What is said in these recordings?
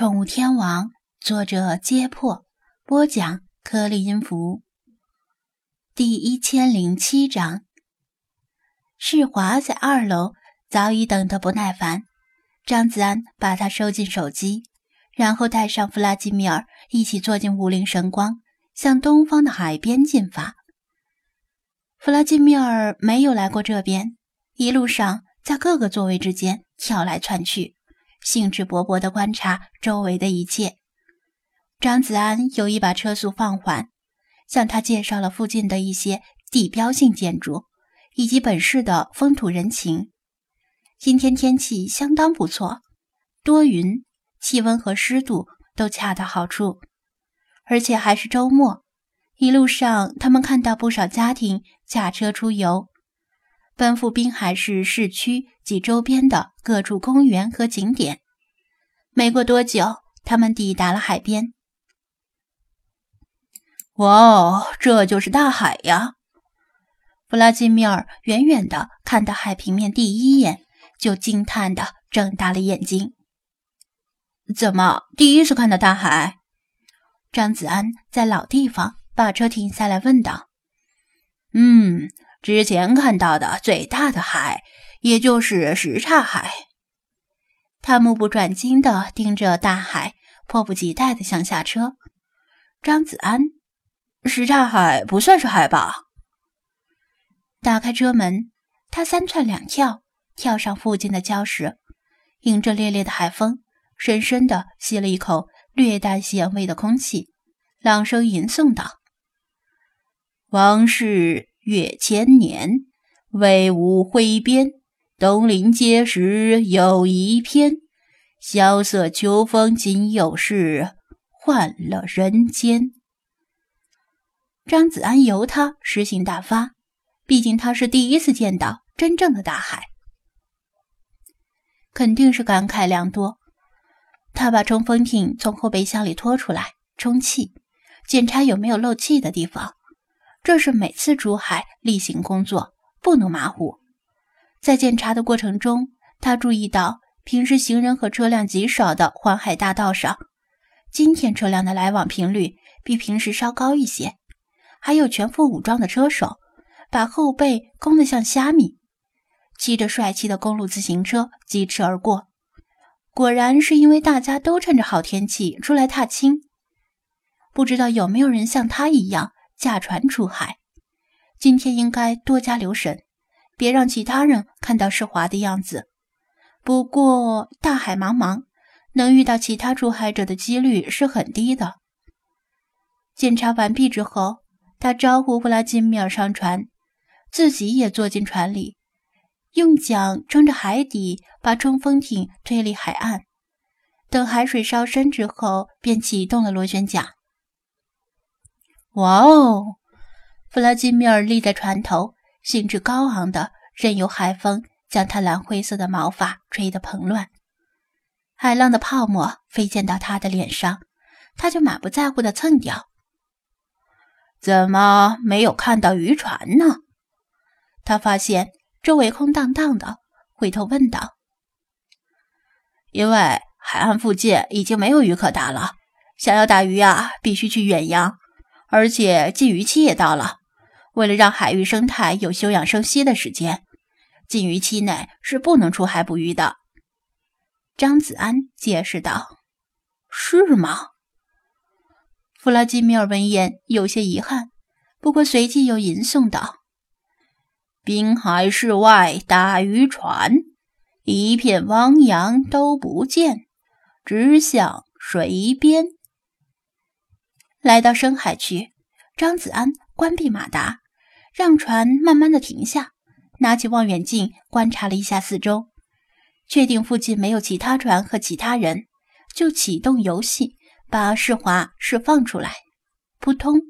宠物天王，作者：揭破，播讲：颗粒音符。第一千零七章，世华在二楼早已等得不耐烦。张子安把他收进手机，然后带上弗拉基米尔一起坐进五菱神光，向东方的海边进发。弗拉基米尔没有来过这边，一路上在各个座位之间跳来窜去。兴致勃勃地观察周围的一切。张子安有意把车速放缓，向他介绍了附近的一些地标性建筑以及本市的风土人情。今天天气相当不错，多云，气温和湿度都恰到好处，而且还是周末。一路上，他们看到不少家庭驾车出游。奔赴滨海市市区及周边的各处公园和景点。没过多久，他们抵达了海边。哇哦，这就是大海呀！弗拉基米尔远远的看到海平面，第一眼就惊叹的睁大了眼睛。怎么，第一次看到大海？张子安在老地方把车停下来问道。嗯。之前看到的最大的海，也就是什刹海。他目不转睛地盯着大海，迫不及待地想下车。张子安，什刹海不算是海吧？打开车门，他三窜两跳，跳上附近的礁石，迎着烈烈的海风，深深地吸了一口略带咸味的空气，朗声吟诵道：“王氏。”越千年，魏武挥鞭，东临碣石有遗篇。萧瑟秋风今有事，换了人间。张子安由他诗兴大发，毕竟他是第一次见到真正的大海，肯定是感慨良多。他把冲锋艇从后备箱里拖出来，充气，检查有没有漏气的地方。这是每次出海例行工作，不能马虎。在检查的过程中，他注意到平时行人和车辆极少的环海大道上，今天车辆的来往频率比平时稍高一些。还有全副武装的车手，把后背弓得像虾米，骑着帅气的公路自行车疾驰而过。果然是因为大家都趁着好天气出来踏青。不知道有没有人像他一样。驾船出海，今天应该多加留神，别让其他人看到世华的样子。不过大海茫茫，能遇到其他出海者的几率是很低的。检查完毕之后，他招呼弗拉基米尔上船，自己也坐进船里，用桨撑着海底，把冲锋艇推离海岸。等海水稍深之后，便启动了螺旋桨。哇哦！弗拉基米尔立在船头，兴致高昂的任由海风将他蓝灰色的毛发吹得蓬乱。海浪的泡沫飞溅到他的脸上，他就满不在乎的蹭掉。怎么没有看到渔船呢？他发现周围空荡荡的，回头问道：“因为海岸附近已经没有鱼可打了，想要打鱼啊，必须去远洋。”而且禁渔期也到了，为了让海域生态有休养生息的时间，禁渔期内是不能出海捕鱼的。张子安解释道：“是吗？”弗拉基米尔闻言有些遗憾，不过随即又吟诵道：“滨海室外打渔船，一片汪洋都不见，只向水边。”来到深海区，张子安关闭马达，让船慢慢的停下，拿起望远镜观察了一下四周，确定附近没有其他船和其他人，就启动游戏，把世华释放出来。扑通，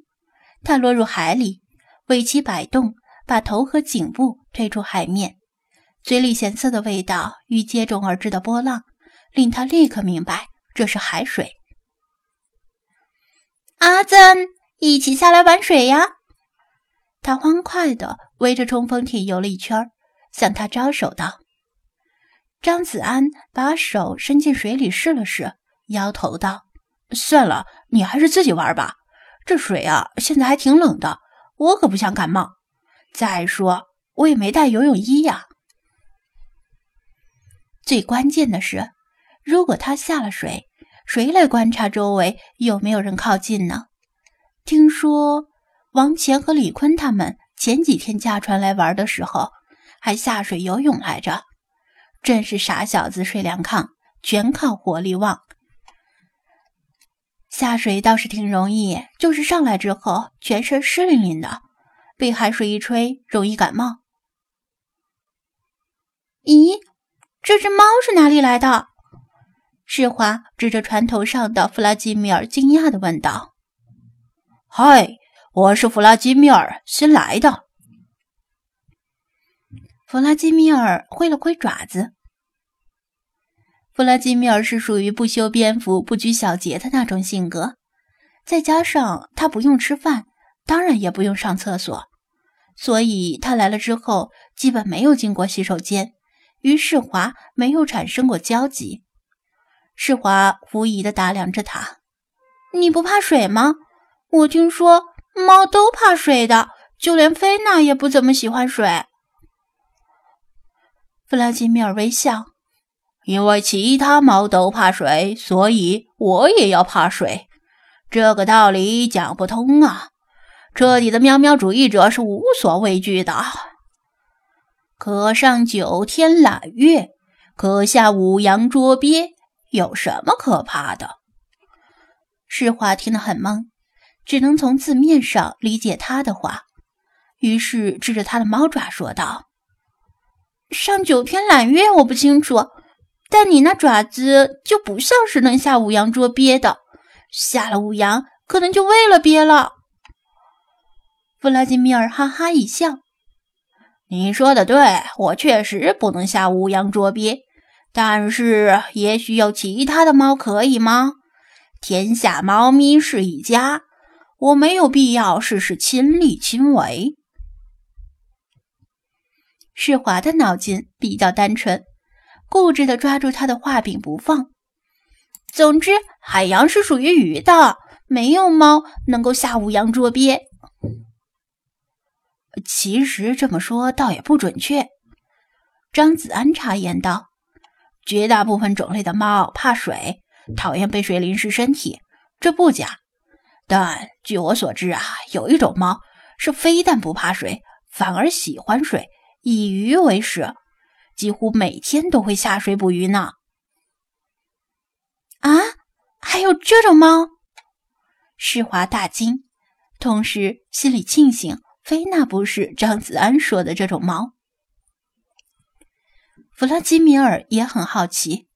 他落入海里，尾鳍摆动，把头和颈部推出海面，嘴里咸涩的味道与接踵而至的波浪，令他立刻明白这是海水。阿珍，一起下来玩水呀！他欢快地围着冲锋艇游了一圈，向他招手道：“张子安，把手伸进水里试了试，摇头道：“算了，你还是自己玩吧。这水啊，现在还挺冷的，我可不想感冒。再说，我也没带游泳衣呀。最关键的是，如果他下了水，谁来观察周围有没有人靠近呢？听说王乾和李坤他们前几天驾船来玩的时候，还下水游泳来着。真是傻小子睡凉炕，全靠火力旺。下水倒是挺容易，就是上来之后全身湿淋淋的，被海水一吹，容易感冒。咦，这只猫是哪里来的？世华指着船头上的弗拉基米尔，惊讶的问道：“嗨，我是弗拉基米尔，新来的。”弗拉基米尔挥了挥爪子。弗拉基米尔是属于不修边幅、不拘小节的那种性格，再加上他不用吃饭，当然也不用上厕所，所以他来了之后基本没有进过洗手间，与世华没有产生过交集。世华狐疑地打量着他：“你不怕水吗？我听说猫都怕水的，就连菲娜也不怎么喜欢水。”弗拉基米尔微笑，因为其他猫都怕水，所以我也要怕水。这个道理讲不通啊！彻底的喵喵主义者是无所畏惧的。可上九天揽月，可下五洋捉鳖，有什么可怕的？世华听得很懵，只能从字面上理解他的话，于是指着他的猫爪说道。上九天揽月我不清楚，但你那爪子就不像是能下五洋捉鳖的，下了五洋可能就喂了鳖了。弗拉基米尔哈哈一笑：“你说的对，我确实不能下五洋捉鳖，但是也许有其他的猫可以吗？天下猫咪是一家，我没有必要事事亲力亲为。”世华的脑筋比较单纯，固执地抓住他的画饼不放。总之，海洋是属于鱼的，没有猫能够下五洋捉鳖。其实这么说倒也不准确。张子安插言道：“绝大部分种类的猫怕水，讨厌被水淋湿身体，这不假。但据我所知啊，有一种猫是非但不怕水，反而喜欢水。”以鱼为食，几乎每天都会下水捕鱼呢。啊，还有这种猫？世华大惊，同时心里庆幸菲娜不是张子安说的这种猫。弗拉基米尔也很好奇，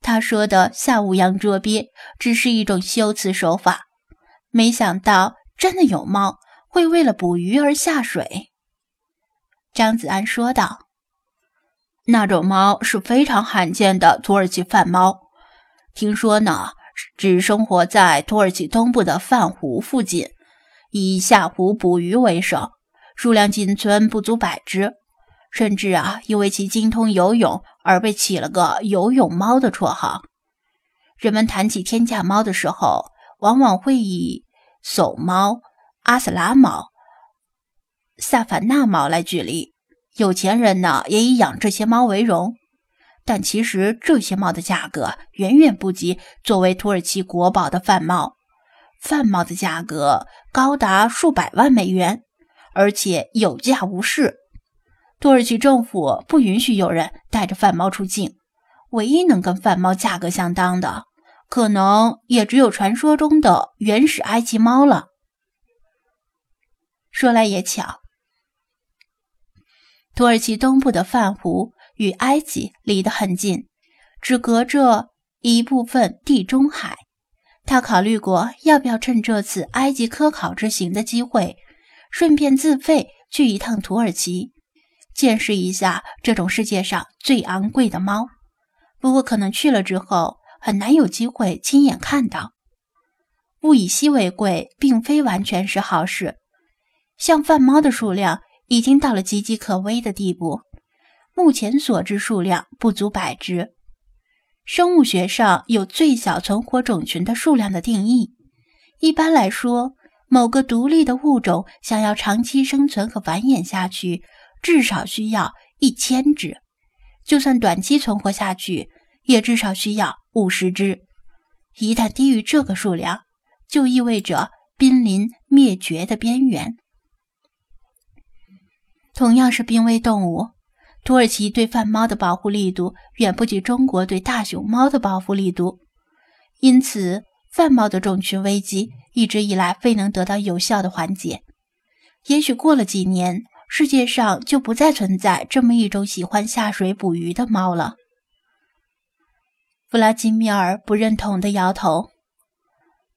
他说的下五洋捉鳖只是一种修辞手法，没想到真的有猫会为了捕鱼而下水。张子安说道：“那种猫是非常罕见的土耳其泛猫，听说呢，只生活在土耳其东部的泛湖附近，以下湖捕鱼为生，数量仅存不足百只，甚至啊，因为其精通游泳而被起了个‘游泳猫’的绰号。人们谈起天价猫的时候，往往会以叟猫、阿斯拉猫。”萨凡纳猫来举例，有钱人呢也以养这些猫为荣，但其实这些猫的价格远远不及作为土耳其国宝的泛猫。泛猫的价格高达数百万美元，而且有价无市。土耳其政府不允许有人带着泛猫出境，唯一能跟泛猫价格相当的，可能也只有传说中的原始埃及猫了。说来也巧。土耳其东部的泛湖与埃及离得很近，只隔着一部分地中海。他考虑过要不要趁这次埃及科考之行的机会，顺便自费去一趟土耳其，见识一下这种世界上最昂贵的猫。不过，可能去了之后很难有机会亲眼看到。物以稀为贵，并非完全是好事。像泛猫的数量。已经到了岌岌可危的地步，目前所知数量不足百只。生物学上有最小存活种群的数量的定义。一般来说，某个独立的物种想要长期生存和繁衍下去，至少需要一千只；就算短期存活下去，也至少需要五十只。一旦低于这个数量，就意味着濒临灭绝的边缘。同样是濒危动物，土耳其对泛猫的保护力度远不及中国对大熊猫的保护力度，因此泛猫的种群危机一直以来未能得到有效的缓解。也许过了几年，世界上就不再存在这么一种喜欢下水捕鱼的猫了。弗拉基米尔不认同的摇头：“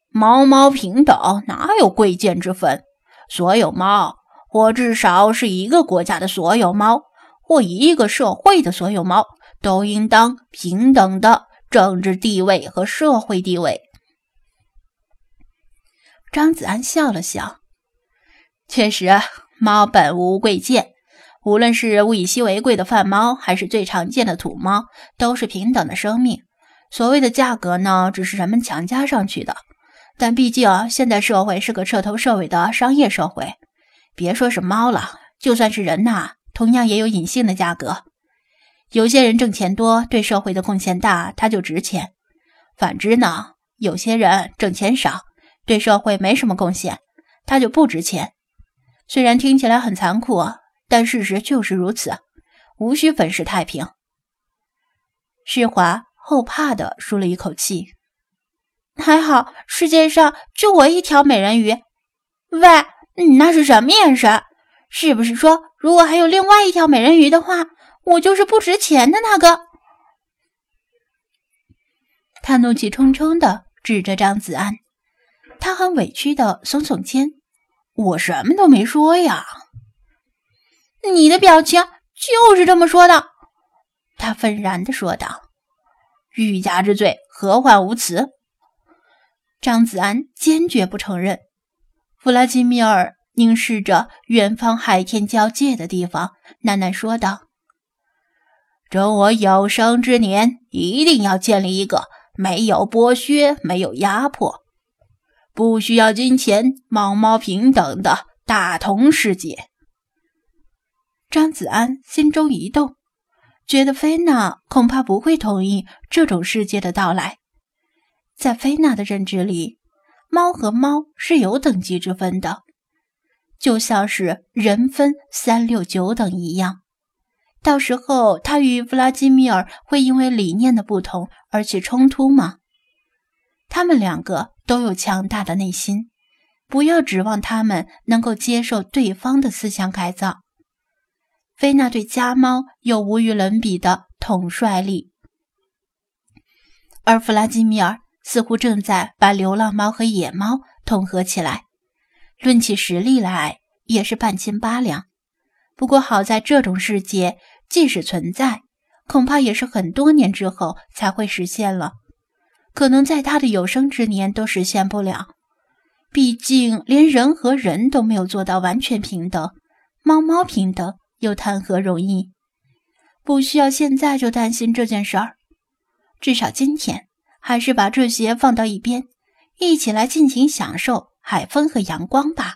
猫猫平等，哪有贵贱之分？所有猫。”或至少是一个国家的所有猫，或一个社会的所有猫，都应当平等的政治地位和社会地位。张子安笑了笑，确实，猫本无贵贱，无论是物以稀为贵的饭猫，还是最常见的土猫，都是平等的生命。所谓的价格呢，只是人们强加上去的。但毕竟，现代社会是个彻头彻尾的商业社会。别说是猫了，就算是人呐，同样也有隐性的价格。有些人挣钱多，对社会的贡献大，他就值钱；反之呢，有些人挣钱少，对社会没什么贡献，他就不值钱。虽然听起来很残酷，但事实就是如此，无需粉饰太平。世华后怕的舒了一口气，还好世界上就我一条美人鱼。喂！你，那是什么眼神？是不是说，如果还有另外一条美人鱼的话，我就是不值钱的那个？他怒气冲冲的指着张子安，他很委屈的耸耸肩：“我什么都没说呀。”你的表情就是这么说的，他愤然的说道：“欲加之罪，何患无辞？”张子安坚决不承认。弗拉基米尔凝视着远方海天交界的地方，喃喃说道：“等我有生之年，一定要建立一个没有剥削、没有压迫、不需要金钱、猫猫平等的大同世界。”张子安心中一动，觉得菲娜恐怕不会同意这种世界的到来。在菲娜的认知里。猫和猫是有等级之分的，就像是人分三六九等一样。到时候他与弗拉基米尔会因为理念的不同而起冲突吗？他们两个都有强大的内心，不要指望他们能够接受对方的思想改造。菲娜对家猫有无与伦比的统帅力，而弗拉基米尔。似乎正在把流浪猫和野猫统合起来，论起实力来也是半斤八两。不过好在这种世界即使存在，恐怕也是很多年之后才会实现了，可能在他的有生之年都实现不了。毕竟连人和人都没有做到完全平等，猫猫平等又谈何容易？不需要现在就担心这件事儿，至少今天。还是把这些放到一边，一起来尽情享受海风和阳光吧。